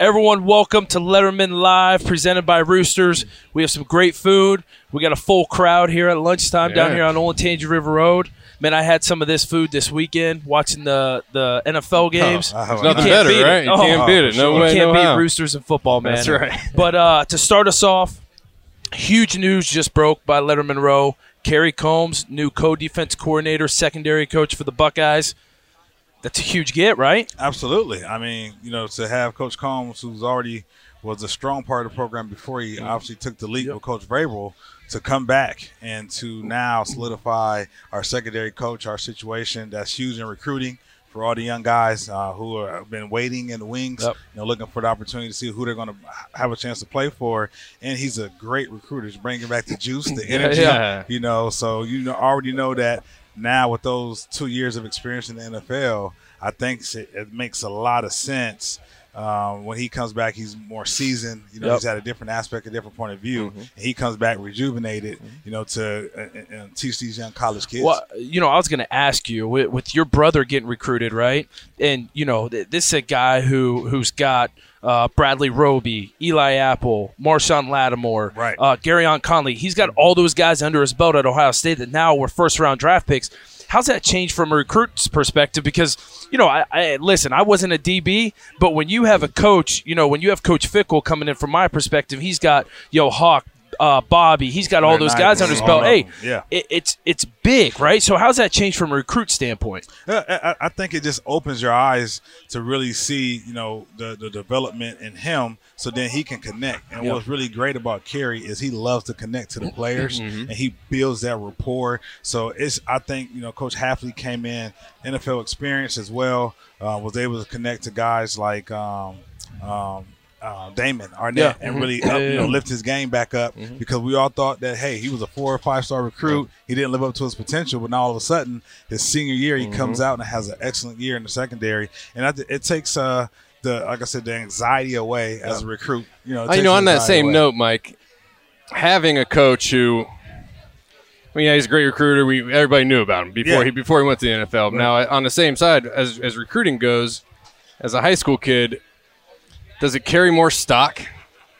Everyone, welcome to Lettermen Live, presented by Roosters. We have some great food. We got a full crowd here at lunchtime down here on Olentangy River Road. Man, I had some of this food this weekend watching the, the NFL games. Oh, oh, nothing better, right? You Oh, can't beat it. No. You way, can't no beat how. Roosters in football, man. That's right. But uh, to start us off, huge news just broke by Lettermen Row. Kerry Coombs, new co-defense coordinator, secondary coach for the Buckeyes. That's a huge get, right? Absolutely. I mean, you know, to have Coach Coombs, who's already was a strong part of the program before he obviously took the leap with Coach Vrabel, to come back and to now solidify our secondary coach, our situation. That's huge in recruiting for all the young guys uh, who are, have been waiting in the wings, Yep. you know, looking for the opportunity to see who they're going to have a chance to play for. And he's a great recruiter. He's bringing back the juice, the energy, yeah. you know. So you know, already know that now with those two years of experience in the NFL, I think it, it makes a lot of sense. Um, when he comes back, he's more seasoned. You know, Yep. he's had a different aspect, a different point of view, and he comes back rejuvenated. You know, to uh, uh, teach these young college kids. Well, you know, I was going to ask you with, with your brother getting recruited, right? And you know, th- this is a guy who who's got uh, Bradley Roby, Eli Apple, Marshon Lattimore, Right. uh, Gareon Conley. He's got all those guys under his belt at Ohio State that now were first round draft picks. How's that changed from a recruit's perspective? Because you know, I, I listen. I wasn't a DB, but when you have a coach, you know, when you have Coach Fickell coming in, from my perspective, he's got yo Hawk, uh, Bobby. He's got all They're those guys under his belt. Hey. Yeah. it, it's it's big, right? So how's that changed from a recruit standpoint? I, I- think it just opens your eyes to really see, you know, the, the development in him, so then he can connect. And Yeah. what's really great about Kerry is he loves to connect to the players, and he builds that rapport. So it's, I think, you know, Coach Hafley came in NFL experience as well, uh, was able to connect to guys like. Um, um, uh, Damon Arnette Yeah. and really Yeah, up, you know lift his game back up because we all thought that hey he was a four or five star recruit he didn't live up to his potential but now all of a sudden his senior year he comes out and has an excellent year in the secondary and I, th- it takes uh the like I said the anxiety away as a recruit you know you know, on that same away. note, Mike, having a coach who, well, yeah, he's a great recruiter. We everybody knew about him before Yeah. he before he went to the NFL. Now, on the same side, as as recruiting goes, as a high school kid, does it carry more stock?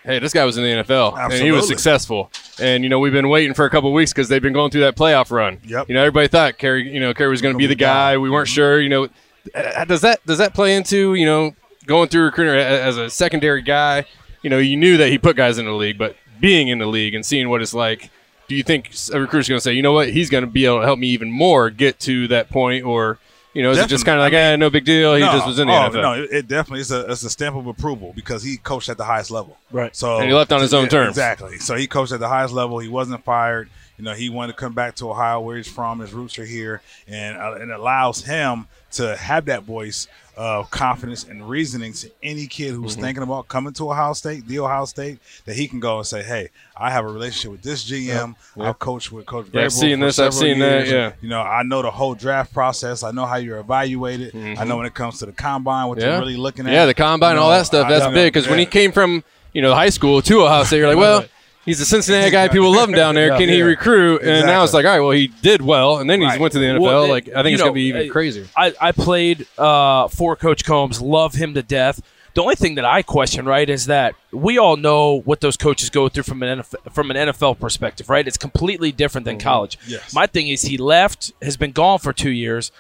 Hey, this guy was in the NFL and he was successful. And you know, we've been waiting for a couple weeks because they've been going through that playoff run. Yep. You know, everybody thought Kerry, you know, Kerry was going to be the guy. We weren't sure. You know, uh, does that does that play into you know going through recruiter as a secondary guy? You know, you knew that he put guys in the league, but being in the league and seeing what it's like, do you think a recruiter's going to say, you know what, he's going to be able to help me even more get to that point, or you know, is it just kind of like, Definitely. eh, no big deal, he No, just was in the oh, NFL? No, it, it definitely is a, it's a stamp of approval because he coached at the highest level. Right. So And he left on his own Yeah, terms. Exactly. So he coached at the highest level. He wasn't fired. You know, he wanted to come back to Ohio, where he's from. His roots are here, and uh, it allows him to have that voice of confidence and reasoning to any kid who's Mm-hmm. thinking about coming to Ohio State, the Ohio State, that he can go and say, "Hey, I have a relationship with this GM. I've coached with Coach Yeah, I've seen this, I've seen that, yeah. You know, I know the whole draft process. I know how you're evaluated. I know when it comes to the combine, what Mm-hmm. Yeah. you're really looking at. Yeah, the combine, You all that stuff. I- That's know, big because when he came from you know high school to Ohio State, you're like, well, he's a Cincinnati guy. People love him down there. Can he Yeah. recruit? And now it's like, all right, well, he did well, and then he Right. went to the NFL. Well, it- like, I think you it's know, gonna be even uh, crazier. I, I played uh, for Coach Coombs, love him to death. The only thing that I question, right, is that we all know what those coaches go through from an NFL, from an NFL perspective, right? It's completely different than college. Yes. My thing is, he left, has been gone for two years.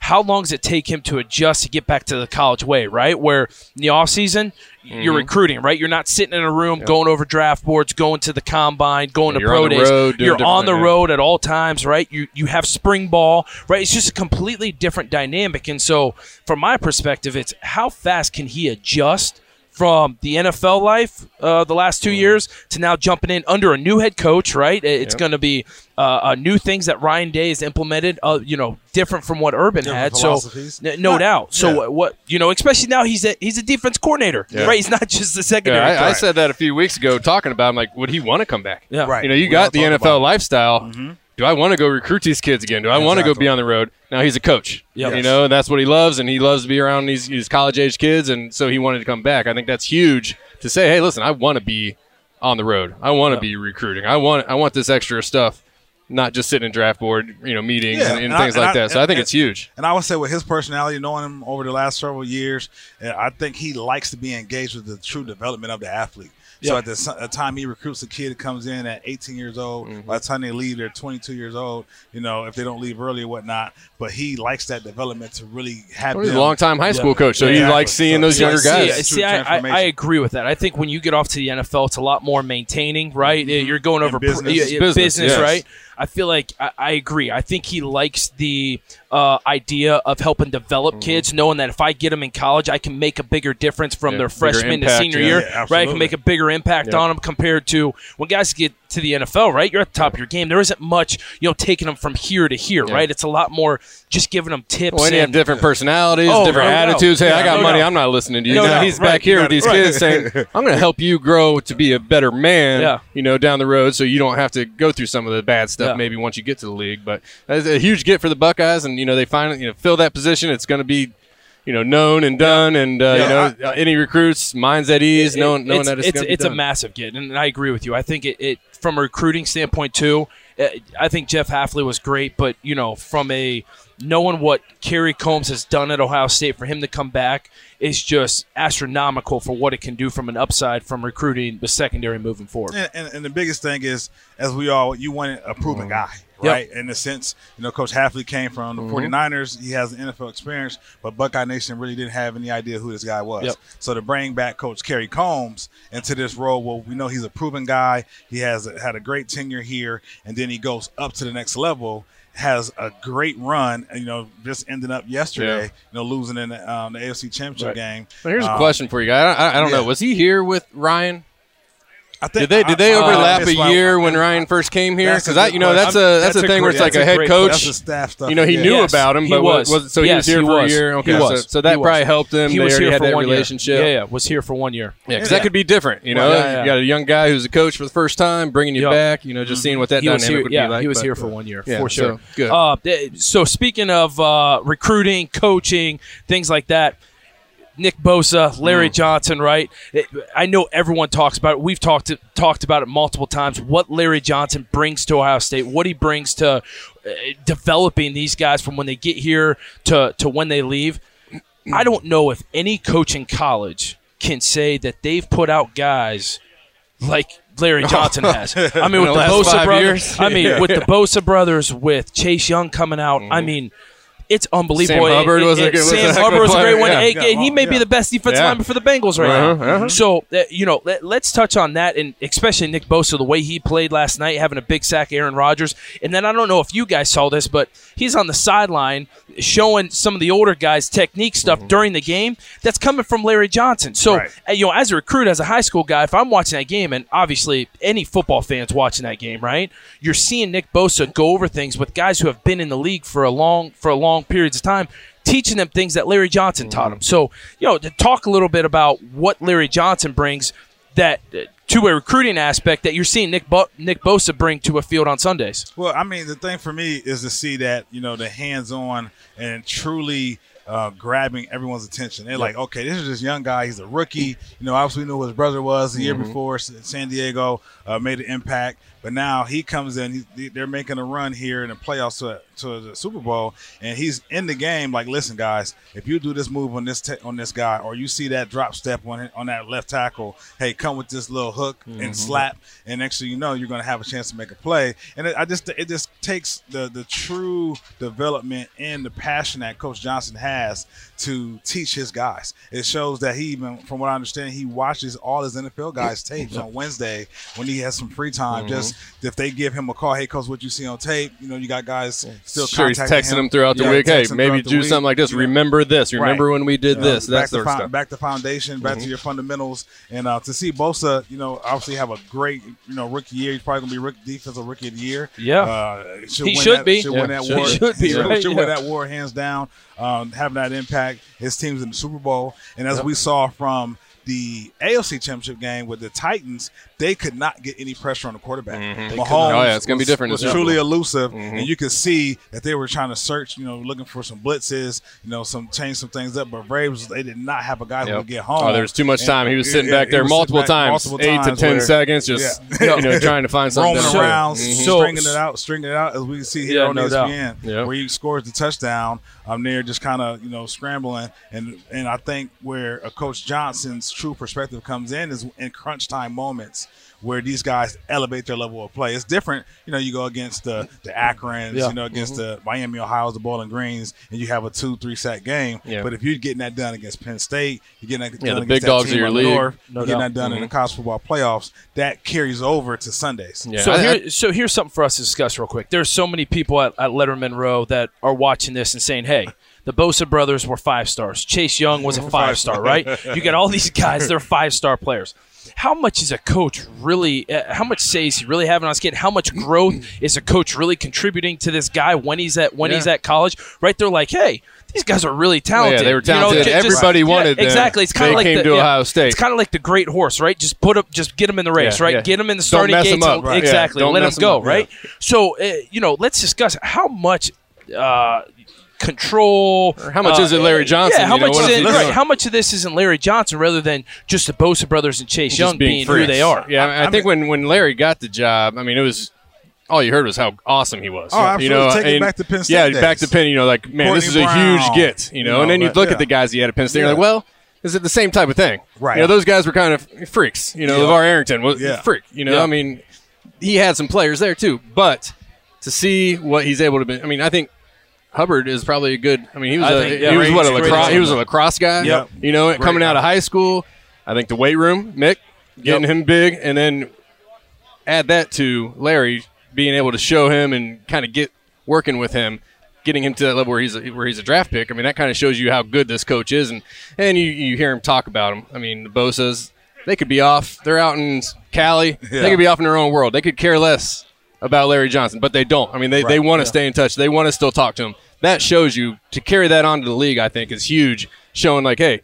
How long does it take him to adjust to get back to the college way, right? Where in the off season, you're recruiting, right? You're not sitting in a room going over draft boards, going to the combine, going Yeah, to pro days. road you're on the road at all times, right? You you have spring ball, right? It's just a completely different dynamic. And so, from my perspective, it's how fast can he adjust from the NFL life uh, the last Mm-hmm. two years to now jumping in under a new head coach, right? It's going to be uh, uh, new things that Ryan Day has implemented, uh, you know, different from what Urban Different had. So, n- no Yeah. doubt. So, Yeah. what, what you know, especially now he's a he's a defense coordinator, Yeah. right? He's not just a secondary. Yeah, I, I said that a few weeks ago, talking about. him, like, would he want to come back? Yeah. Right. You know, you We got the talk NFL about it. Do I want to go recruit these kids again? Do I want to go be on the road? Now he's a coach. Yep. You know, and that's what he loves, and he loves to be around these, these college age kids, and so he wanted to come back. I think that's huge to say, hey, listen, I want to be on the road. I want to Yep. be recruiting. I want I want this extra stuff. not just sitting in draft board, you know, meetings Yeah, and, and and I- things and like I- that. So I think it's huge. And I would say with his personality, knowing him over the last several years, I think he likes to be engaged with the true development of the athlete. So Yeah. at the the time he recruits a kid that comes in at 18 years old, Mm-hmm. by the time they leave, they're 22 years old. You know, if they don't leave early or whatnot. But he likes that development to really have. Well, he's a long time high school coach, so Yeah, he exactly. likes seeing So- those See, younger see, guys. See, I, I, I agree with that. I think when you get off to the NFL, it's a lot more maintaining, right? You're going over business. yeah, yeah, Business, business, yes. right? I feel like I, I agree. I think he likes the uh, idea of helping develop Mm-hmm. kids, knowing that if I get them in college, I can make a bigger difference from Yeah, their freshman to senior yeah. year, Yeah, right? I can make a bigger impact on them compared to when guys get to the NFL, right? You're at the top of your game. There isn't much, you know, taking them from here to here, Yeah. right? It's a lot more just giving them tips. Well, and you have different personalities, Oh, different no attitudes. Hey, I got no money. I'm not listening to you. No he's Right, back here with these. Right. kids saying, "I'm going to help you grow to be a better man." Yeah. You know, down the road, so you don't have to go through some of the bad stuff Yeah. maybe once you get to the league. But that's a huge get for the Buckeyes, and you know they finally you know fill that position. It's going to be. You know, known and done, and uh, Yeah, you know, uh, any recruits, minds at ease, It- knowing, knowing it's, that it's, it's, gonna be it's a massive get, and I agree with you. I think it, it from a recruiting standpoint too. uh, I think Jeff Hafley was great, but you know, from a knowing what Kerry Coombs has done at Ohio State for him to come back is just astronomical for what it can do from an upside from recruiting the secondary moving forward. And, and, and the biggest thing is, as we all, you wanted a proven Mm-hmm. guy, Yep. right? In the sense, you know, Coach Hafley came from the Mm-hmm. 49ers. He has an NFL experience, but Buckeye Nation really didn't have any idea who this guy was. Yep. So to bring back Coach Kerry Coombs into this role, well, we know he's a proven guy. He has had a great tenure here, and then he goes up to the next level. Has a great run, you know, just ending up yesterday, Yeah. you know, losing in the, um, the AFC Championship Right. game. Well, here's a Um, question for you guys. I, I, I don't know. Was he here with Ryan? I think Did they did they I- I- overlap that's a year when Ryan first came here? Because I, you know, that's a that's, That's a a thing where it's like a a head great coach. That's the staff stuff. You know, he yeah. knew Yes, about him, he but was. was, so he Yes, was here he for was. a year. Okay, so, was. so that He probably was. helped him. He they was already here had for that one relationship. year. Yeah, yeah, was here for one year. Yeah, 'cause Yeah. that could be different. You know, Well, yeah, yeah. you got a young guy who's a coach for the first time, bringing you Yep. back. You know, just seeing what that he dynamic would Yeah, be like. he was here for one year Yeah, for sure. good. Uh, so speaking of uh, recruiting, coaching, things like that. Nick Bosa, Larry Johnson, right? I know everyone talks about it. We've talked talked about it multiple times. What Larry Johnson brings to Ohio State, what he brings to uh, developing these guys from when they get here to to when they leave. I don't know if any coach in college can say that they've put out guys like Larry Johnson has. I mean, with the the, Bosa brothers. years? I mean, with the Bosa brothers, with Chase Young coming out. I mean, it's unbelievable. Sam Hubbard It- was it- a good- was Sam a heck of a Hubbard was a great one. yeah. Hey, and he may be the best defensive Yeah. lineman for the Bengals right Uh-huh, now. uh-huh. So, uh, you know, let, us touch on that, and especially Nick Bosa, the way he played last night, having a big sack, Aaron Rodgers. And then I don't know if you guys saw this, but he's on the sideline showing some of the older guys technique stuff during the game. That's coming from Larry Johnson. So, Right. uh, you know, as a recruit, as a high school guy, if I'm watching that game, and obviously any football fans watching that game, right? You're seeing Nick Bosa go over things with guys who have been in the league for a long for a long periods of time, teaching them things that Larry Johnson taught them. So, you know, to talk a little bit about what Larry Johnson brings that uh, to a recruiting aspect that you're seeing Nick Bo- Nick Bosa bring to a field on Sundays. Well, I mean, the thing for me is to see that you know the hands-on and truly uh, grabbing everyone's attention. They're like, okay, this is this young guy. He's a rookie. You know, obviously we knew who his brother was the year before. San Diego uh, made an impact, but now he comes in. He's, they're making a run here in the playoffs to, to the Super Bowl, and he's in the game. Like, listen, guys, if you do this move on this te- on this guy, or you see that drop step on on that left tackle, hey, come with this little hook and slap, and next thing you know, you're going to have a chance to make a play. And it, I just it just takes the the true development and the passion that Coach Johnson has to teach his guys. It shows that he even, from what I understand, he watches all his NFL guys tapes on Wednesday when he has some free time. Mm-hmm. Just if they give him a call, hey, coach, what you see on tape? You know, you got guys still Sure, he's texting him throughout the Yeah, week. Hey, maybe do week. something like this. You know, Remember this. Remember Right. when we did you know, this. back That to sort fo- stuff. Mm-hmm. Back to foundation, back to your fundamentals, and uh, to see Bosa, you know, obviously have a great, you know, rookie year. He's probably gonna be rookie defensive rookie of the year. Yeah. uh, should He win should that, be. Should Yeah, win that should- war. should be, Should, right? should Yeah. win that war hands down. Um, having that impact. His team's in the Super Bowl, and as we saw from the AFC Championship game with the Titans, they could not get any pressure on the quarterback. Mhm. Mahomes Oh, yeah, it's gonna be was- different Was truly elusive, Mhm. and you could see that they were trying to search, you know, looking for some blitzes, you know, some change some things up. But Braves, they did not have a guy who would get home. Oh, there was too much And- time. He was sitting yeah, back there multiple back times, multiple eight to ten where- seconds, just Yeah. you know, trying to find something. roaming around, Mhm. So- stringing it out, stringing it out, as we can see here Yeah, on no. ESPN, Yeah. where he scores the touchdown. I'm there just kind of you know scrambling, and and I think where a Coach Johnson's true perspective comes in is in crunch time moments where these guys elevate their level of play. It's different, you know. You go against the the Akrons, Yeah. you know, against Mm-hmm. the Miami Ohio's, the Bowling Greens, and you have a two three sack game. Yeah. But if you're getting that done against Penn State, you're getting that Yeah, done the against big that dogs team of your up league. North, No you're getting doubt. that done in the college football playoffs. That carries over to Sundays. Yeah, So I- I- here, so here's something for us to discuss real quick. There's so many people at, at Lettermen Row that are watching this and saying, "Hey, the Bosa brothers were five stars. Chase Young was a five star, right? You got all these guys; they're five star players. How much is a coach really? Uh, how much say is he really having on his kid? How much growth is a coach really contributing to this guy when he's at when he's at college? Right? They're like, hey. These guys are really talented. yeah, they were You know, talented. just- Everybody wanted them. Exactly. It's kind of like came the, to yeah, Ohio State. It's kind of like the great horse, right? Just put up, just get them in the race, Yeah, right? yeah. Get them in the starting 'em gates. up, right. Yeah, Exactly. don't Let them go, up, right? So, uh, you know, let's discuss how much uh, control. Or how much uh, is it Larry Johnson, Yeah, how you know, much what is is it, right. How much of this isn't Larry Johnson rather than just the Bosa brothers and Chase Young being, who they are? Yeah, I, mean, I I think when, when Larry got the job, I mean, it was all you heard was how awesome he was. Oh, absolutely. You know, Take it and- back to Penn State Yeah, days. back to Penn. You know, like man, this is Courtney a huge get. You know, you know, and then you but- look yeah. at the guys he had at Penn State. You're like, well, is it the same type of thing? Right. You know, those guys were kind of freaks. You know, Yeah. LaVar Arrington was Yeah. a freak. You know, Yeah. I mean, he had some players there too, but to see what he's able to be, I mean, I think. Hubbard is probably a good. I mean, he was I a think, yeah, he was what a lacrosse. He was a lacrosse guy. Yep. You know, Great coming out of high school, I think the weight room, Mick, getting Yep. him big, and then add that to Larry being able to show him and kind of get working with him, getting him to that level where he's a, where he's a draft pick. I mean, that kind of shows you how good this coach is, and and you, you hear him talk about him. I mean, the Bosa's they could be off. They're out in Cali. Yeah. They could be off in their own world. They could care less about Larry Johnson, but they don't. I mean, they, they want to stay in touch. They want to still talk to him. That shows you to carry that on to the league. I think is huge, showing like, hey,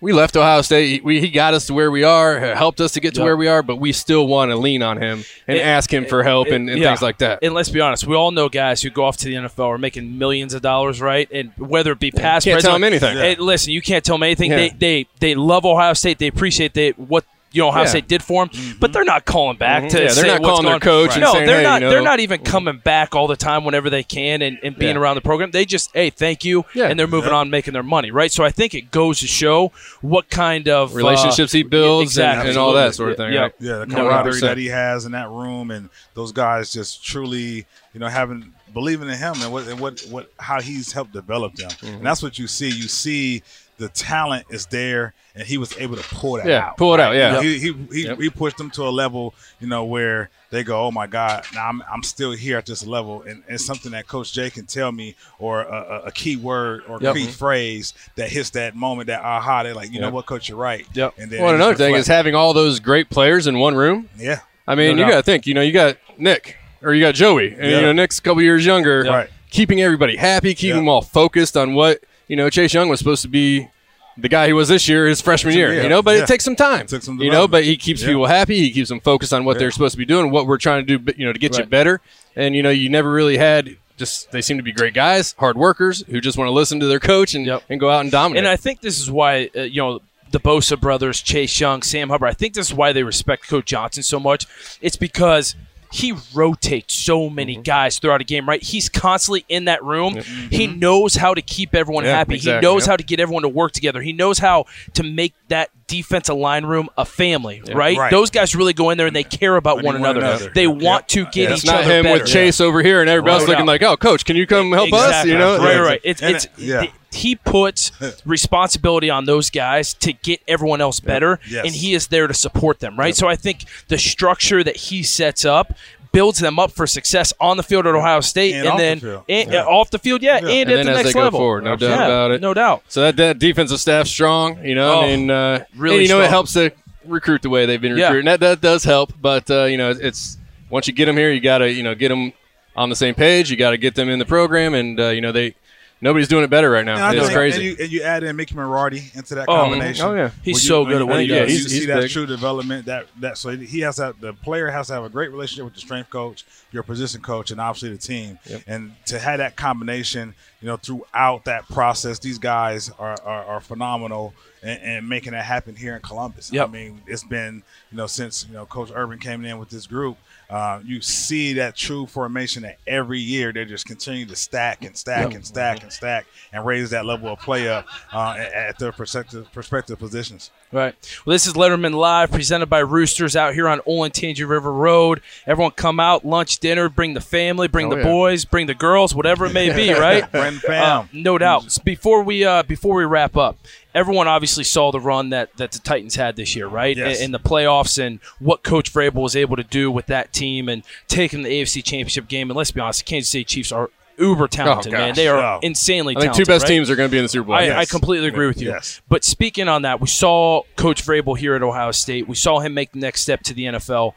we left Ohio State. We, he got us to where we are, helped us to get to Yeah. where we are, but we still want to lean on him and It- ask him for help and, and Yeah. things like that. And let's be honest, we all know guys who go off to the NFL are making millions of dollars, right? And whether it be past, Can't tell them anything. Hey, listen, you can't tell them anything. Yeah. They, they they love Ohio State. They appreciate they what you know Ohio Yeah. State did for them, but they're not calling back Mhm. to Yeah, they're not what's calling their going- coach and no, saying, they're "Hey, not. you They're not even coming back all the time whenever they can and, and being Yeah. around the program. They just hey, thank you, Yeah. and they're moving on, making their money, right? So I think it goes to show what kind of uh, Relationships he builds exactly. and, and all that sort of thing. Yeah. right? Yeah, the camaraderie 100%. that he has in that room, and those guys just truly, you know, having believing in him and what and what what how he's helped develop them, Mm-hmm. and that's what you see. You see the talent is there, and he was able to pull that Yeah, out. pull it out, yeah. he he he, Yep. he pushed them to a level, you know, where they go, oh my God, now I'm I'm still here at this level, and it's something that Coach Jay can tell me, or a, a, key word or Yep. key mm-hmm. phrase that hits that moment, that aha, they're like, you know what, Coach, you're right. Yep. And then Well, another thing is having all those great players in one room. yeah, I mean, No you got to think. You know, you got Nick or you got Joey, and you know Nick's a couple years younger. Right. Keeping everybody happy, keeping Yeah. them all focused on what you know. Chase Young was supposed to be the guy he was this year, his freshman year. Yeah. You know, but Yeah. it takes some time. It took some you know, but he keeps Yeah. people happy. He keeps them focused on what they're supposed to be doing, what we're trying to do. You know, to get you better. And you know, you never really had. Just they seem to be great guys, hard workers who just want to listen to their coach and, Yep. and go out and dominate. And I think this is why uh, you know the Bosa brothers, Chase Young, Sam Hubbard. I think this is why they respect Coach Johnson so much. It's because he rotates so many Mm-hmm. guys throughout a game. Right? He's constantly in that room. He knows how to keep everyone Yeah, happy. exactly, He knows yep. how to get everyone to work together. He knows how to make that defensive line room a family. Right? Right. Those guys really go in there and they care about Need one one another. another. They Yeah. want to get each other it's each not other him better. with Chase over here and everybody else Right. looking like, "Oh, coach, can you come help us?" You know, right, right. It's it's it- yeah. th- he puts responsibility on those guys to get everyone else better, Yes. and he is there to support them. Right. So I think the structure that he sets up builds them up for success on the field at Ohio State, And and, off the then field. and, Yeah. off the field, yeah, and, Yeah. at And the as next they go level. forward, no doubt Yeah, about it. No doubt. So that, that defensive staff strong, you know, Oh, and uh, really and, you know it helps to recruit the way they've been Yeah. recruiting. That that does help, but uh, you know it's once you get them here, you got to you know get them on the same page. You got to get them in the program, and uh, you know they nobody's doing it better right now. I It's think- crazy. And you, and you add in Mickey Marotti into that Oh, mm-hmm. combination. oh, yeah. He's When so good at when what he you- does. You He's- see he's that true development. That that so he has that the player has to have a great relationship with the strength coach, your position coach, and obviously the team. Yep. And to have that combination, you know, throughout that process, these guys are are, are phenomenal. And, and making that happen here in Columbus. Yep. I mean, it's been you know since you know Coach Urban came in with this group. Uh, you see that true formation that every year they just continue to stack and stack and stack and stack and raise that level of play up uh, at, their perspective, prospective positions. Right. Well, this is Lettermen Live, presented by Roosters out here on Olentangy River Road. Everyone come out, lunch, dinner, bring the family, bring Oh, the yeah. boys, bring the girls, whatever it may be, right? Friend fam. Uh, no doubt. S- Before we uh, before we wrap up, everyone obviously saw the run that, that the Titans had this year, right? Yes. In, in the playoffs and what Coach Vrabel was able to do with that team and taking the AFC Championship game. And let's be honest, the Kansas City Chiefs are uber talented, man. They are Oh. insanely I think talented. two best right? teams are going to be in the Super Bowl. I, Yes. I completely agree with you. Yes. But speaking on that, we saw Coach Vrabel here at Ohio State. We saw him make the next step to the NFL.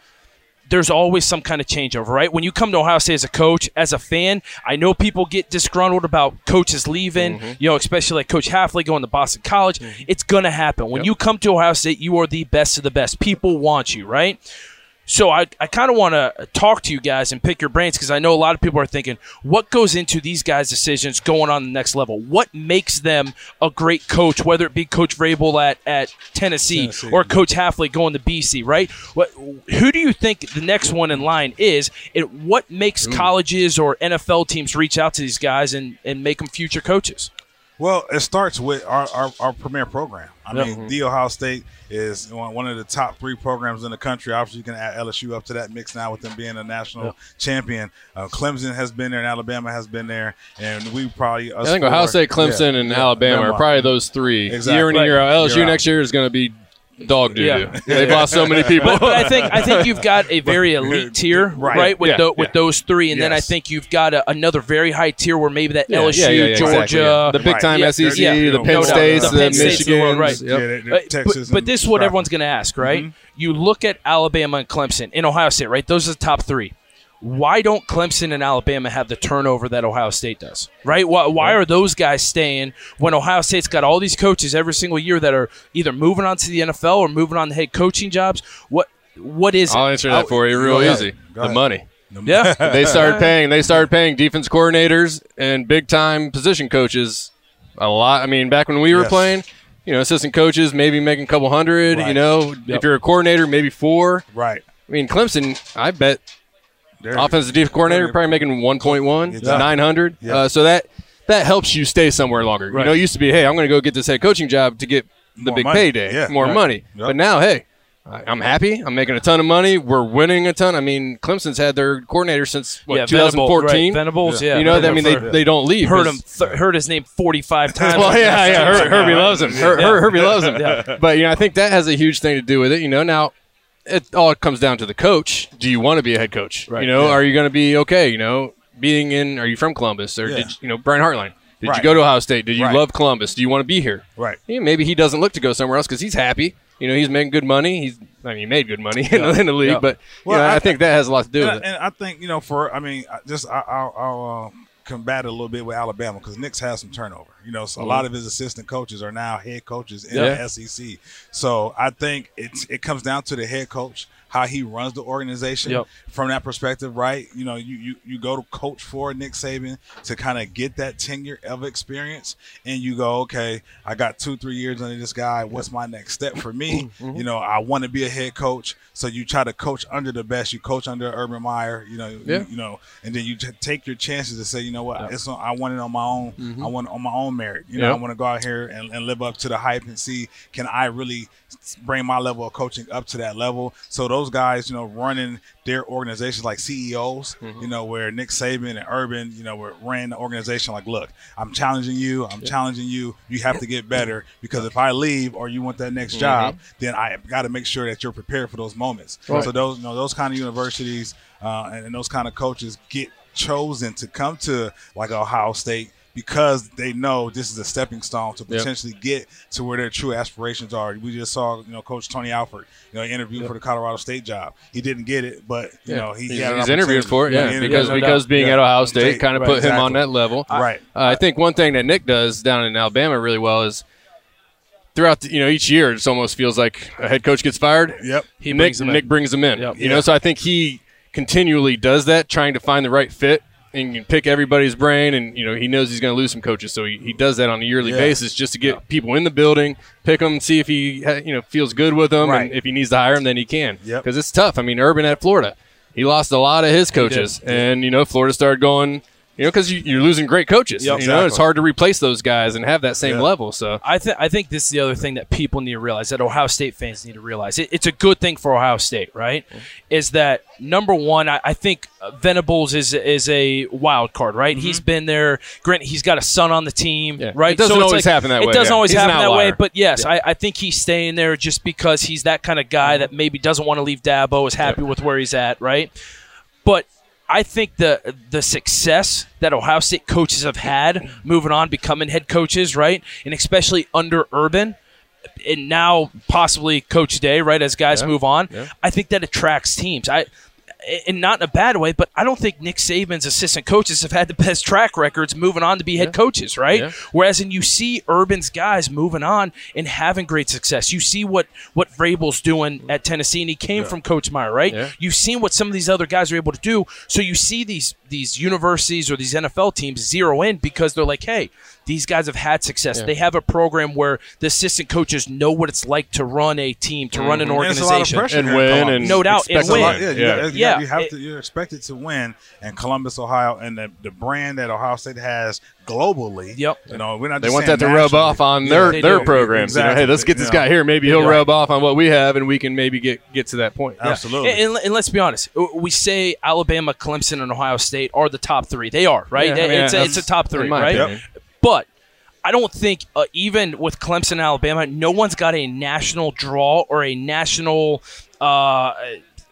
There's always some kind of changeover, right? When you come to Ohio State as a coach, as a fan, I know people get disgruntled about coaches leaving, Mm-hmm. you know, especially like Coach Hafley going to Boston College. It's going to happen. When Yep. you come to Ohio State, you are the best of the best. People want you, right? So I, I kind of want to talk to you guys and pick your brains because I know a lot of people are thinking, what goes into these guys' decisions going on the next level? What makes them a great coach, whether it be Coach Vrabel at, at Tennessee, Tennessee. or Coach Hafley going to BC, right? What, who do you think the next one in line is? And what makes colleges or NFL teams reach out to these guys and, and make them future coaches? Well, it starts with our, our, our premier program. I Yep. mean, the Ohio State is one of the top three programs in the country. Obviously, you can add LSU up to that mix now with them being a national Yep. champion. Uh, Clemson has been there, and Alabama has been there, and we probably. I think Ohio State, Clemson, and Alabama are probably those three. Exactly. Year in and year out. LSU Year out. next year is going to be dog doo Yeah. They've lost so many people. But, but I think I think you've got a very elite tier, right? Right. with Yeah, tho- with yeah. those three, and then I think you've got a, another very high tier where maybe that Yeah, LSU, yeah, yeah, yeah, Georgia, exactly, the big time Yeah, SEC, yeah. the Penn doubt. States, The the, Penn States the world, right. Yep. Yeah, they- they- Texas but, but this is what Stroud. everyone's going to ask, right? You look at Alabama and Clemson in Ohio State, right? Those are the top three. Why don't Clemson and Alabama have the turnover that Ohio State does? Right? Why, why are those guys staying when Ohio State's got all these coaches every single year that are either moving on to the NFL or moving on to head coaching jobs? What what is it? I'll answer that for you real Go ahead. easy. Go The money. yeah, They started paying. They started paying defense coordinators and big time position coaches a lot. I mean, back when we were Yes. playing, you know, assistant coaches maybe making a couple hundred. You know, Yep. if you're a coordinator, maybe four. Right. I mean, Clemson, I bet There- offensive defense coordinator probably making 1.1, Exactly. 900. Yeah. Uh, so that that helps you stay somewhere longer. Right. You know, it used to be, hey, I'm going to go get this head coaching job to get the More big money. payday, Yeah. more Right. money. Yep. But now, hey, I- I'm happy. I'm making a ton of money. We're winning a ton. I mean, Clemson's had their coordinator since what yeah, Venable, 2014. right, Venables, yeah. You know, I mean, they, Yeah. they don't leave. heard 'cause- him th- heard his name forty five times. well, yeah, yeah. Her, Herbie loves him. Her, Her- Herbie loves him. Yeah. But you know, I think that has a huge thing to do with it. You know, now it all comes down to the coach. Do you want to be a head coach? Right. You know, Yeah. are you going to be okay? You know, being in. Are you from Columbus or Yeah. did you know Brian Hartline? Did you go to Ohio State? Did you Right. love Columbus? Do you want to be here? Right. Yeah, maybe he doesn't look to go somewhere else because he's happy. You know, he's making good money. He's, I mean, he made good money in, the- in the league, Yeah. but Well, know, I, I- think that has a lot to do and, with I, it. and I think you know, for I mean, just I, I'll, I'll uh, combat it a little bit with Alabama because Nick's has some turnover. You know, so a lot of his assistant coaches are now head coaches in Yeah. the SEC. So I think it's it comes down to the head coach how he runs the organization Yep. from that perspective, right? You know, you you, you go to coach for Nick Saban to kind of get that tenure of experience, and you go, okay, I got two three years under this guy. What's my next step for me? Mm-hmm. You know, I want to be a head coach, so you try to coach under the best. You coach under Urban Meyer, you know, you- Yeah. you, know, and then you t- take your chances to say, you know what, it's on, I want it on my own. I want it on my own merit. You know, Yep. I want to go out here and, and live up to the hype and see can I really bring my level of coaching up to that level. So those guys, you know, running their organizations like CEOs, you know, where Nick Saban and Urban, you know, were ran the organization like, look, I'm challenging you, I'm challenging you. You have to get better because if I leave or you want that next job, then I got to make sure that you're prepared for those moments. Right. So those, you know, those kind of universities uh, and, and those kind of coaches get chosen to come to like Ohio State because they know this is a stepping stone to Yep. potentially get to where their true aspirations are. We just saw, you know, Coach Tony Alford, you know, interviewed for the Colorado State job. He didn't get it, but you know, he, he he's, had an interviewed for it, Yeah, yeah, because interviewed. because being Yeah. at Ohio State State, kind of right, put him on that level. right. Uh, I think one thing that Nick does down in Alabama really well is throughout the, you know each year it almost feels like a head coach gets fired. Yep. He Nick brings them in. Nick brings them in. Yep. You know, so I think he continually does that, trying to find the right fit and can pick everybody's brain. And you know, he knows he's going to lose some coaches, so he, he does that on a yearly Yeah. basis just to get people in the building, pick them, see if he you know feels good with them, Right. and if he needs to hire them, then he can. Yep. Because it's tough. I mean, Urban at Florida, he lost a lot of his coaches, and you know, Florida started going. You know, because you, you're losing great coaches. Yep. you know, it's hard to replace those guys and have that same Yeah. level. So I think I think this is the other thing that people need to realize that Ohio State fans need to realize. It, it's a good thing for Ohio State, right? Is that number one? I, I think uh, Venables is is a wild card, right? He's been there. Grant, he's got a son on the team, Yeah. right? It doesn't it's always happen that way. it doesn't yeah. always He's happen that way, but yes, I, I think he's staying there just because he's that kind of guy that maybe doesn't want to leave Dabo, is happy with where he's at, right? But I think the the success that Ohio State coaches have had moving on, becoming head coaches, right, and especially under Urban, and now possibly Coach Day, right, as guys Yeah. move on, Yeah. I think that attracts teams. I and not in a bad way, but I don't think Nick Saban's assistant coaches have had the best track records moving on to be head coaches, right? Yeah. Whereas, and you see Urban's guys moving on and having great success. You see what what Vrabel's doing at Tennessee, and he came from Coach Meyer, right? Yeah. You've seen what some of these other guys are able to do. So you see these these universities or these NFL teams zero in because they're like, hey, these guys have had success. Yeah. They have a program where the assistant coaches know what it's like to run a team, to run an mm-hmm. And a lot of organization. pressure And win and No doubt, and win. lot. Yeah, you, Yeah. got- you, Yeah, you have it- to. You're expected to win in Columbus, Ohio, and the, the brand that Ohio State has globally. Yep. You know, we're not. They want saying that to rub off on their they their do. programs. You know, hey, let's get this You guy here. Maybe he'll Yeah. rub off on what we have, and we can maybe get get to that point. Absolutely. And, and, and let's be honest, uh, we say Alabama, Clemson, and Ohio State are the top three. They are, right? Yeah, I mean, it's, a, it's a top three, right? opinion. But I don't think, uh, even with Clemson Alabama, no one's got a national draw or a national. Uh,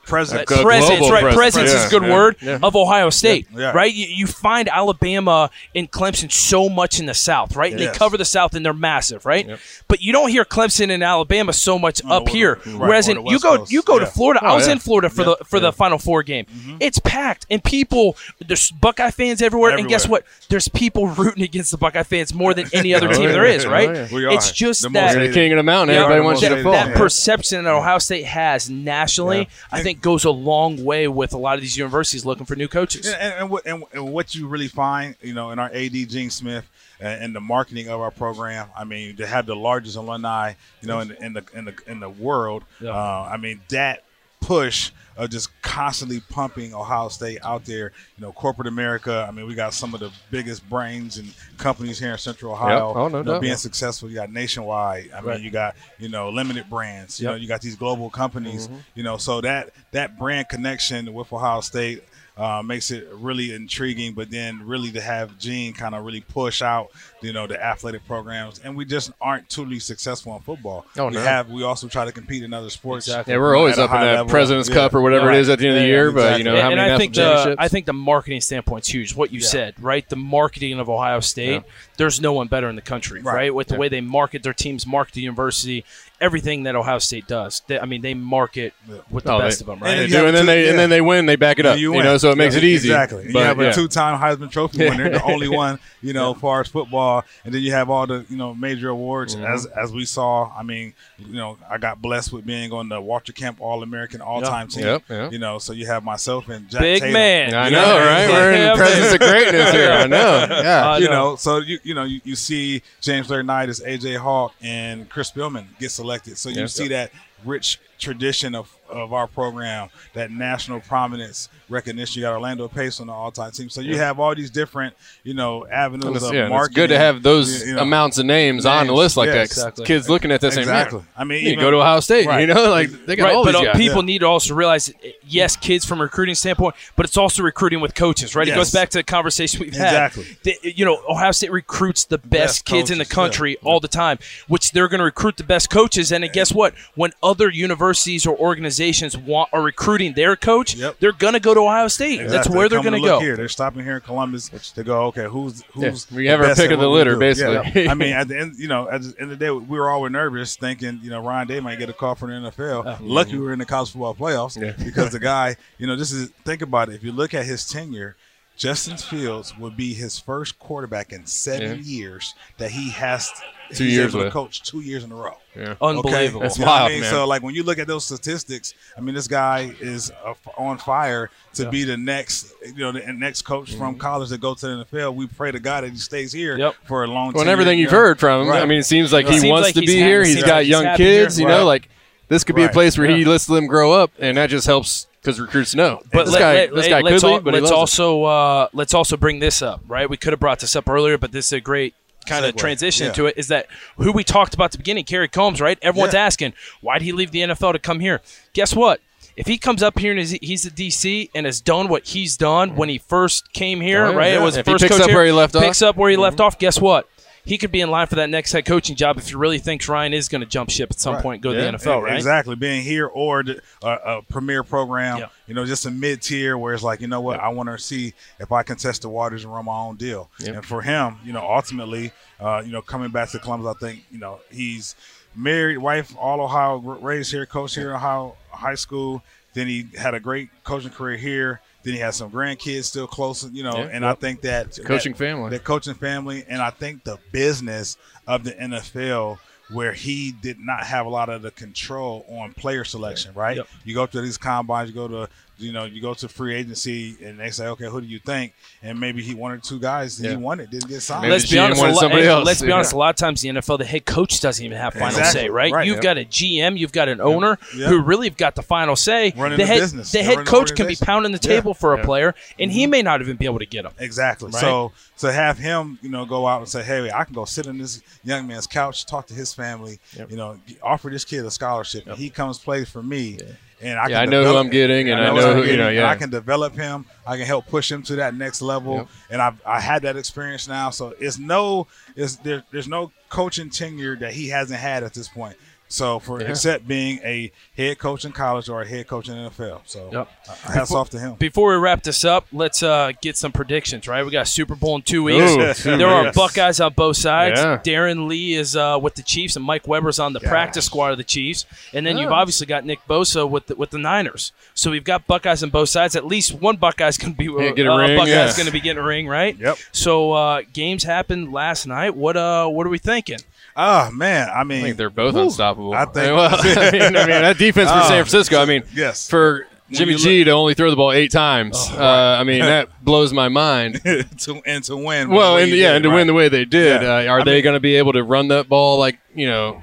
Presence. Presence, right? presence. Presence is a good yeah, word yeah. of Ohio State, right? You, you find Alabama and Clemson so much in the South, right? And Yes. They cover the South and they're massive, right? Yep. But you don't hear Clemson and Alabama so much No, up or here. right, Whereas in you go Coast. you go to. Florida. Oh, I Oh, was yeah. in Florida for the for the Final Four game. Mm-hmm. It's packed and people. There's Buckeye fans everywhere, and guess what? There's people rooting against the Buckeye fans more than any other Oh, team there is, Oh, right? Are. It's just The that the king of the mountain. Everybody wants you to fall. that perception that Ohio State has nationally, I think, goes a long way with a lot of these universities looking for new coaches. And, and, and, what, and, and what you really find, you know, in our AD Gene Smith and, the marketing of our program, I mean, to have the largest alumni, you know, in, the- in the in the in the world, Yeah. uh, I mean, that push of just constantly pumping Ohio State out there, you know, corporate America. I mean, we got some of the biggest brains and companies here in Central Ohio. Oh, no you know, doubt. being successful. You got Nationwide. I mean, you got you know limited brands. You Yep. know, you got these global companies. Mm-hmm. You know, so that that brand connection with Ohio State uh, makes it really intriguing. But then really to have Gene kind of really push out, you know, the athletic programs, and we just aren't truly successful in football. Oh, we no. have we also try to compete in other sports. Exactly. Yeah, we're always up in high that level. President's Yeah. Cup or whatever Right. it is at the end of the Yeah, year. But you know, and how and I national think the? I think the marketing standpoint's huge. What you Yeah. said, right? The marketing of Ohio State. Yeah. There's no one better in the country, right? Right. With the way they market their teams, market the university, everything that Ohio State does. They, I mean, they market Yeah. with the Oh, best they- of them, And right? They do, and then two- they yeah. and then they win. They back it up. You, win. know, so it makes Yeah, it easy. Exactly. But, you have a two-time Heisman Trophy winner, the only one, you know, as far as football, and then you have all the, you know, major awards. Mm-hmm. As as we saw, I mean, you know, I got blessed with being on the Walter Camp All-American All-Time team. Yep, yep. You know, so you have myself and Jack Big Tatum. man. I You know, know, right? We're in the presence of greatness here. I know. Yeah. I you know. know, so you you know you, you see James Laurinaitis, AJ Hawk, and Chris Spielman get selected. So you Yeah. see that rich tradition of, of our program, that national prominence recognition. You got Orlando Pace on the all time team. So you have all these different, you know, avenues it's, of yeah, and it's marketing. good to have those you know. amounts of names, on the list like yes, that. 'cause exactly. Kids looking at this saying, man, Exactly. I mean, you even- go to Ohio State. Right. You know, like they got Right, all these uh, guys. people need to also realize, yes, kids from a recruiting standpoint, but it's also recruiting with coaches, right? It goes back to the conversation we've Exactly. had. The- you know, Ohio State recruits the best, Best kids in the coaches, country all the time, which they're going to recruit the best coaches. And then guess what? When other universities or organizations want are recruiting their coach, Yep. they're going to go to Ohio State. That's where they're coming going to go. Here, they're stopping here in Columbus to go. Okay, who's who's we the have our pick of the litter, basically. Yeah. I mean, at the end, you know, at the end of the day, we were all nervous, thinking, you know, Ryan Day might get a call from the NFL. Lucky we were in the college football playoffs Yeah. because the guy, you know, this is think about it. If you look at his tenure. Justin Fields would be his first quarterback in seven Yeah. years that he has Two he's years able to coach two years in a row. Yeah. Unbelievable. That's You wild, I mean? man. So, like, when you look at those statistics, I mean, this guy is uh, on fire to Yeah. be the next, you know, the next coach from college to go to the NFL. We pray to God that he stays here Yep. for a long time. Well, and everything you've heard from him, Right. I mean, it seems like It he seems wants like to be here. He's seems got he's young kids, here. you know, Right. like this could be a place where he lets them grow up, and that just helps because recruits know. But this let, guy, let, this guy let's, could al- leave, but let's also uh, let's also bring this up, right? We could have brought this up earlier, but this is a great kind of transition yeah. to it. Is that who we talked about at the beginning? Kerry Coombs, right? Everyone's Yeah. asking why did he leave the NFL to come here? Guess what? If he comes up here and is, he's a DC and has done what he's done when he first came here, Oh, yeah, right? yeah. It was If he first picks coach up here, where he left picks off. up where he left off. Guess what? He could be in line for that next head coaching job if he really thinks Ryan is going to jump ship at some Right. point, and go to the NFL, right? Exactly. Being here or the, uh, a premier program, Yeah. you know, just a mid tier where it's like, you know what, I want to see if I can test the waters and run my own deal. Yep. And for him, you know, ultimately, uh, you know, coming back to Columbus, I think, you know, he's married, wife, all Ohio, raised here, coached here in Ohio high school. Then he had a great coaching career here. Then he has some grandkids still close, you know, Yeah. and I think that coaching that- family. the coaching family, and I think the business of the NFL, where he did not have a lot of the control on player selection. Right? Yep. You go to these combines, you go to you know you go to free agency, and they say, okay, who do you think? And maybe he one or two guys that Yeah. he wanted didn't get signed. Maybe let's be honest. A lot, somebody else. let's be Yeah. honest. A lot of times the NFL, the head coach doesn't even have final Exactly. say, right? Right, You've yeah. got a GM, you've got an owner Yeah. who really have got the final say. Running the the head, business. the head running the coach can be pounding the Yeah. table for a Yeah. player, and he mm-hmm. may not even be able to get him. Exactly. Right? So to have him, you know, go out and say, "Hey, I can go sit on this young man's couch, talk to his family, Yep. you know, offer this kid a scholarship, and he comes play for me." And I, Yeah, can I know who I'm getting, and I know I'm who- you getting, know, and yeah. I can develop him. I can help push him to that next level, Yep. and I've I had that experience now. So it's no, it's there, there's no coaching tenure that he hasn't had at this point. So for Yeah. except being a head coach in college or a head coach in NFL, so Yep. uh, hats off to him. Before we wrap this up, let's uh, get some predictions. Right, we got Super Bowl in two weeks. Ooh, two there are. Buckeyes on both sides. Yeah. Darron Lee is uh, with the Chiefs, and Mike Weber's on the Gosh. practice squad of the Chiefs. And then you've Oh. obviously got Nick Bosa with the, with the Niners. So we've got Buckeyes on both sides. At least one Buckeye's going to be Yeah, get a uh, ring, Buckeye's yeah. going to be getting a ring, right? Yep. So uh, games happened last night. What uh what are we thinking? Ah man, I mean, I think they're both whew, unstoppable. I think- well, I mean, I mean, that defense for San Francisco. I mean, yes. for Jimmy you G to only throw the ball eight times. Oh, uh, I mean, that blows my mind. to and to win. Well, the way and yeah, did, and to right. win the way they did, Yeah. uh, are I they going to be able to run that ball like you know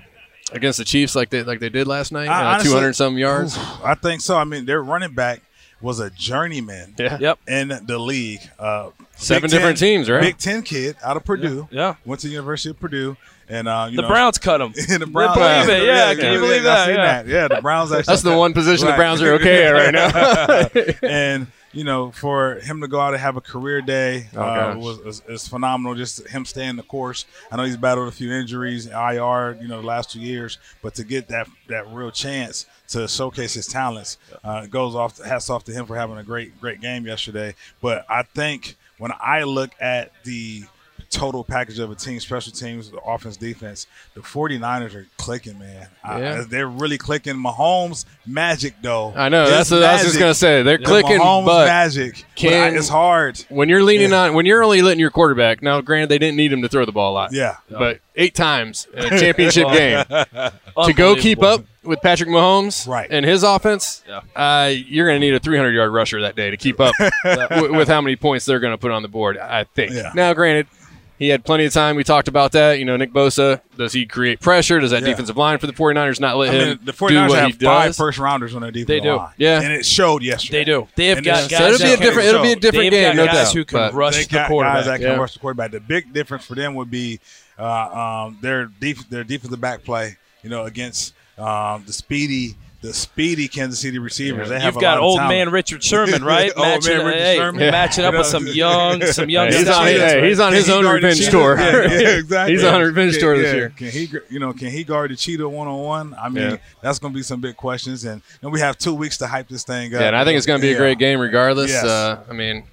against the Chiefs like they like they did last night? Uh, Two hundred some yards. I think so. I mean, their running back was a journeyman Yeah, Yep. in the league. Uh, Seven Big different Ten- teams, right? Big Ten kid out of Purdue. Yeah. Went to the University of Purdue, and uh, you The know, Browns cut him. and the Browns. believe it, yeah, can you believe I that? seen Yeah. Yeah, the Browns. Actually That's the one position the Browns are okay at right now. and you know, for him to go out and have a career day Oh, uh, gosh. was, was, is phenomenal. Just him staying the course. I know he's battled a few injuries, IR, you know, the last two years, but to get that that real chance to showcase his talents uh, goes off. Hats off to him for having a great great game yesterday. But I think when I look at the total package of a team, special teams, the offense, defense, the 49ers are clicking, man. I- they're really clicking. Mahomes magic, though. I know. That's what I was just gonna say. They're Yeah, clicking, Mahomes but magic. can- But I- it's hard. when you're leaning Yeah. on, when you're only letting your quarterback. Now, granted, they didn't need him to throw the ball a lot. Yeah. But eight times in a championship game to go keep up with Patrick Mahomes Right. and his offense, Yeah. uh, you're going to need a 300 yard rusher that day to keep up with, with how many points they're going to put on the board. I think. Yeah. Now, granted, he had plenty of time. We talked about that. You know, Nick Bosa, does he create pressure? Does that Yeah. defensive line for the 49ers not let I him mean, the do 49ers what have he does? first rounders on their defensive They do. line. Yeah. And it showed yesterday. They do. They have And got guys. so it'll be a that can- different. It'll be a different They've game, got no doubt. who can but- rush They the got quarterback. guys that can Yeah. rush the quarterback. The big difference for them would be uh, um, their def- their defensive back play. You know, against um, the speedy, the speedy Kansas City receivers. They have You've a got old man Richard Sherman, right? Old man Richard hey, Sherman. matching up with some young, some young he's on, hey, right? he's on his he own revenge tour. Yeah, yeah, exactly. He's on revenge Can- tour this year. Can he, you know, can he guard the cheetah one on one? I mean, Yeah. that's going to be some big questions, and, and we have two weeks to hype this thing up. Yeah, and I think it's going to be a great game regardless. Yes. Uh, I mean,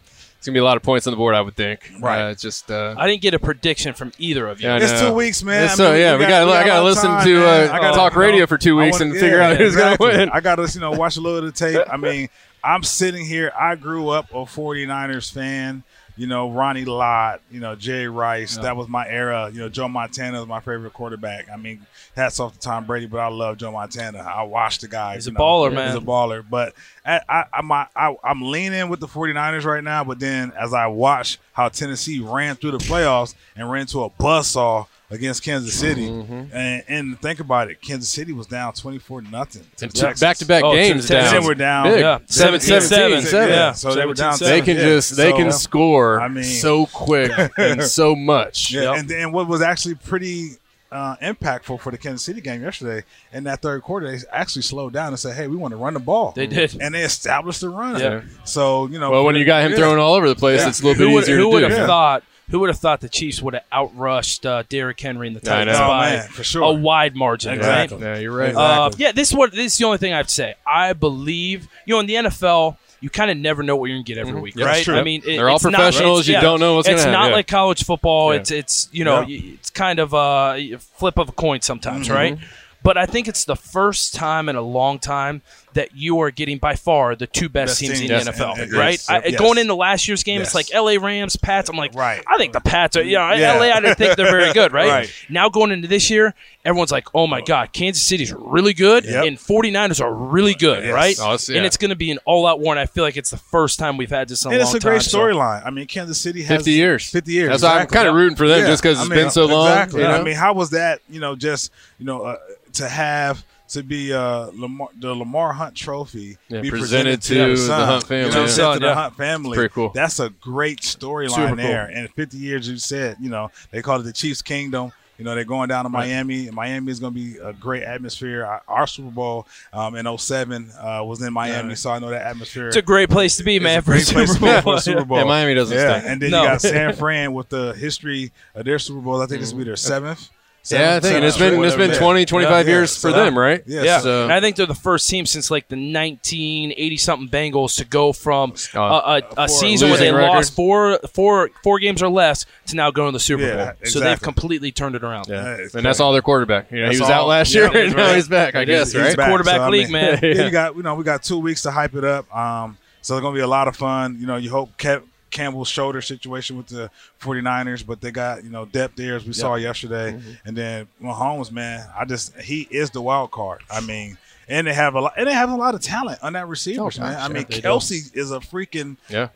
it's going to be a lot of points on the board, I would think. Right. Uh, just. Uh, I didn't get a prediction from either of you. Yeah, It's two weeks, man. It's I so mean, yeah, we got. we I got to listen time, to uh, I gotta, talk you know, radio for two weeks wanna- and figure yeah, out who's exactly. going to win. I got to, you know, watch a little of the tape. I mean, I'm sitting here. I grew up a 49ers fan. You know, Ronnie Lott, you know, Jay Rice. That was my era. You know, Joe Montana was my favorite quarterback. I mean, hats off to Tom Brady, but I love Joe Montana. I watched the guy. He's a know, baller, man. He's a baller. But I, I, I'm, I, I'm leaning with the 49ers right now. But then as I watch how Tennessee ran through the playoffs and ran to a buzzsaw against Kansas City, Mm-hmm. and, and think about it, Kansas City was down 24 nothing. Back-to-back Oh, games the down. Texans. Then we're down. Big. Yeah. 17, 17, 17, seven. Yeah, so they were down. 17, They can Yeah. just they So- can score I mean- so quick and so much. Yeah, Yep. and then what was actually pretty uh, impactful for the Kansas City game yesterday in that third quarter, they actually slowed down and said, "Hey, we want to run the ball." They did. and they established the run. Yeah. So you know, Well, when you got him yeah. thrown all over the place, Yeah. it's a little bit Who would, easier who to would have Yeah. thought? Who would have thought the Chiefs would have outrushed uh, Derrick Henry in the I Titans know. Oh, by man, for sure. a wide margin, Exactly. right? Yeah, you're right. Exactly. Uh, yeah, this is what this is the only thing I have to say. I believe you know in the NFL. You kind of never know what you're gonna get every week, Yeah, that's right? true. I mean, it- They're all it's not- professionals. it's- You yeah, don't know what's It's gonna not happen. Yeah. like college football. Yeah. It's it's you know Yeah. it's kind of a flip of a coin sometimes, right? But I think it's the first time in a long time that you are getting by far the two best, Best teams teams, in yes, the NFL, and- and- right? yes, I, yes. Going into last year's game, it's like L.A. Rams, Pats. I'm like, Right. I think the Pats are, you know, Yeah. L.A. I didn't think they're very good, right? Right. Now going into this year, everyone's like, oh my God, Kansas City's really good, Yep. and 49ers are really good, Yes. right? Oh, it's- yeah. And it's going to be an all-out war, and I feel like it's the first time we've had this in a And long it's a great time, so- storyline. I mean, Kansas City has 50 years. 50 years. That's why I'm kind of rooting for them Yeah. just because I it's mean, been so long. Exactly. you know? I mean, how was that? You know, just you know, uh, to have to be uh, Lamar, the Lamar Hunt Trophy Yeah, be presented to their the Hunt family, You know, Son, to the. Hunt family. Pretty cool. That's a great Super storyline cool. there. And 50 years, you said, you know, they call it the Chiefs Kingdom. You know, they're going down to Miami. Miami is going to be a great atmosphere. Our, our Super Bowl um, in 07 uh, was in Miami, so I know that atmosphere. It's a great place to be, man, It's for a great Super to Bowl. for a Super Bowl. Yeah, Miami doesn't Yeah, stink. and then No. you got San Fran with the history of their Super Bowl. I think this will be their seventh. Yeah, I think and it's been it's been 20, 25 Yeah. years for So- them, right? Yeah, Yeah, So- and I think they're the first team since like the 1980 something Bengals to go from Oh. a, a, a season where they record. lost four, four, four games or less to now going to the Super Yeah, Bowl. So they've completely turned it around. Yeah, Yeah, it's and that's all their quarterback. You know, he was all- out last yeah, year, that's and now he's back. I He's- guess, he's right? back. quarterback So, I league, mean, man. Yeah, you got you know we got two weeks to hype it up. Um, so it's gonna be a lot of fun. You know, you hope Kev, Campbell's shoulder situation with the 49ers, but they got you know depth there as we saw yesterday, mm-hmm. and then Mahomes, man, I just he is the wild card. I mean. And they have a lot, and they have a lot of talent on that receivers, Oh, man. gosh, I yeah, mean, they do. Kelce is a freaking. Yeah.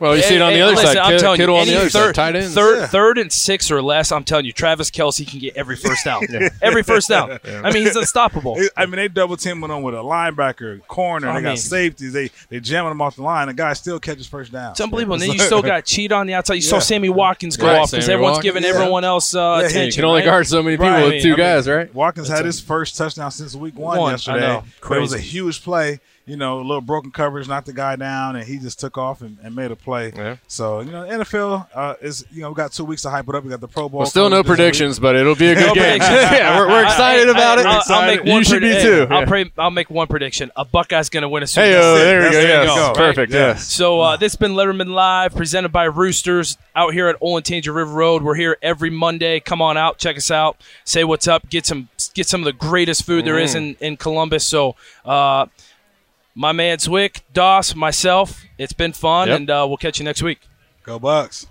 Well, you see it on the other listen, side. I'm Kid- telling Kittle you, on the other third, side. Tight ends. Third, Yeah. third and six or less. I'm telling you, Travis Kelce can get every first down. Every first down. I mean, he's unstoppable. I mean, they double teaming on with a linebacker, corner. I they got mean- safeties. They they jamming them off the line. The guy still catches first down. It's unbelievable. And then you still got cheat on the outside. You saw Sammy Watkins go Right, off because Sammy everyone's Watkins. giving Yeah. everyone else uh, Yeah, he attention. You can only guard so many people with two guys, right? Watkins had his first touchdown since week one, One, yesterday. It was a huge play. You know, a little broken coverage, knocked the guy down, and he just took off and, and made a play. Yeah. So you know, NFL uh, is you know we got two weeks to hype it up. We got the Pro Bowl. Well, still no coming this week. predictions, but it'll be a good No game. yeah, we're, we're excited I- about I, it. I'll, I'll make one you should be predi- too. I'll, Yeah. pray, I'll make one prediction. A Buckeye's going to win a Super Hey, Bowl. oh, there we That's go. Yes, Go, right? perfect. Yeah. Yes. So uh, this has been Lettermen Live, presented by Roosters, out here at Olentangy River Road. We're here every Monday. Come on out, check us out, say what's up, get some get some of the greatest food there Mm. is in, in Columbus. So uh, my man Zwick, Doss, myself, it's been fun, Yep. and uh, we'll catch you next week. Go Bucks.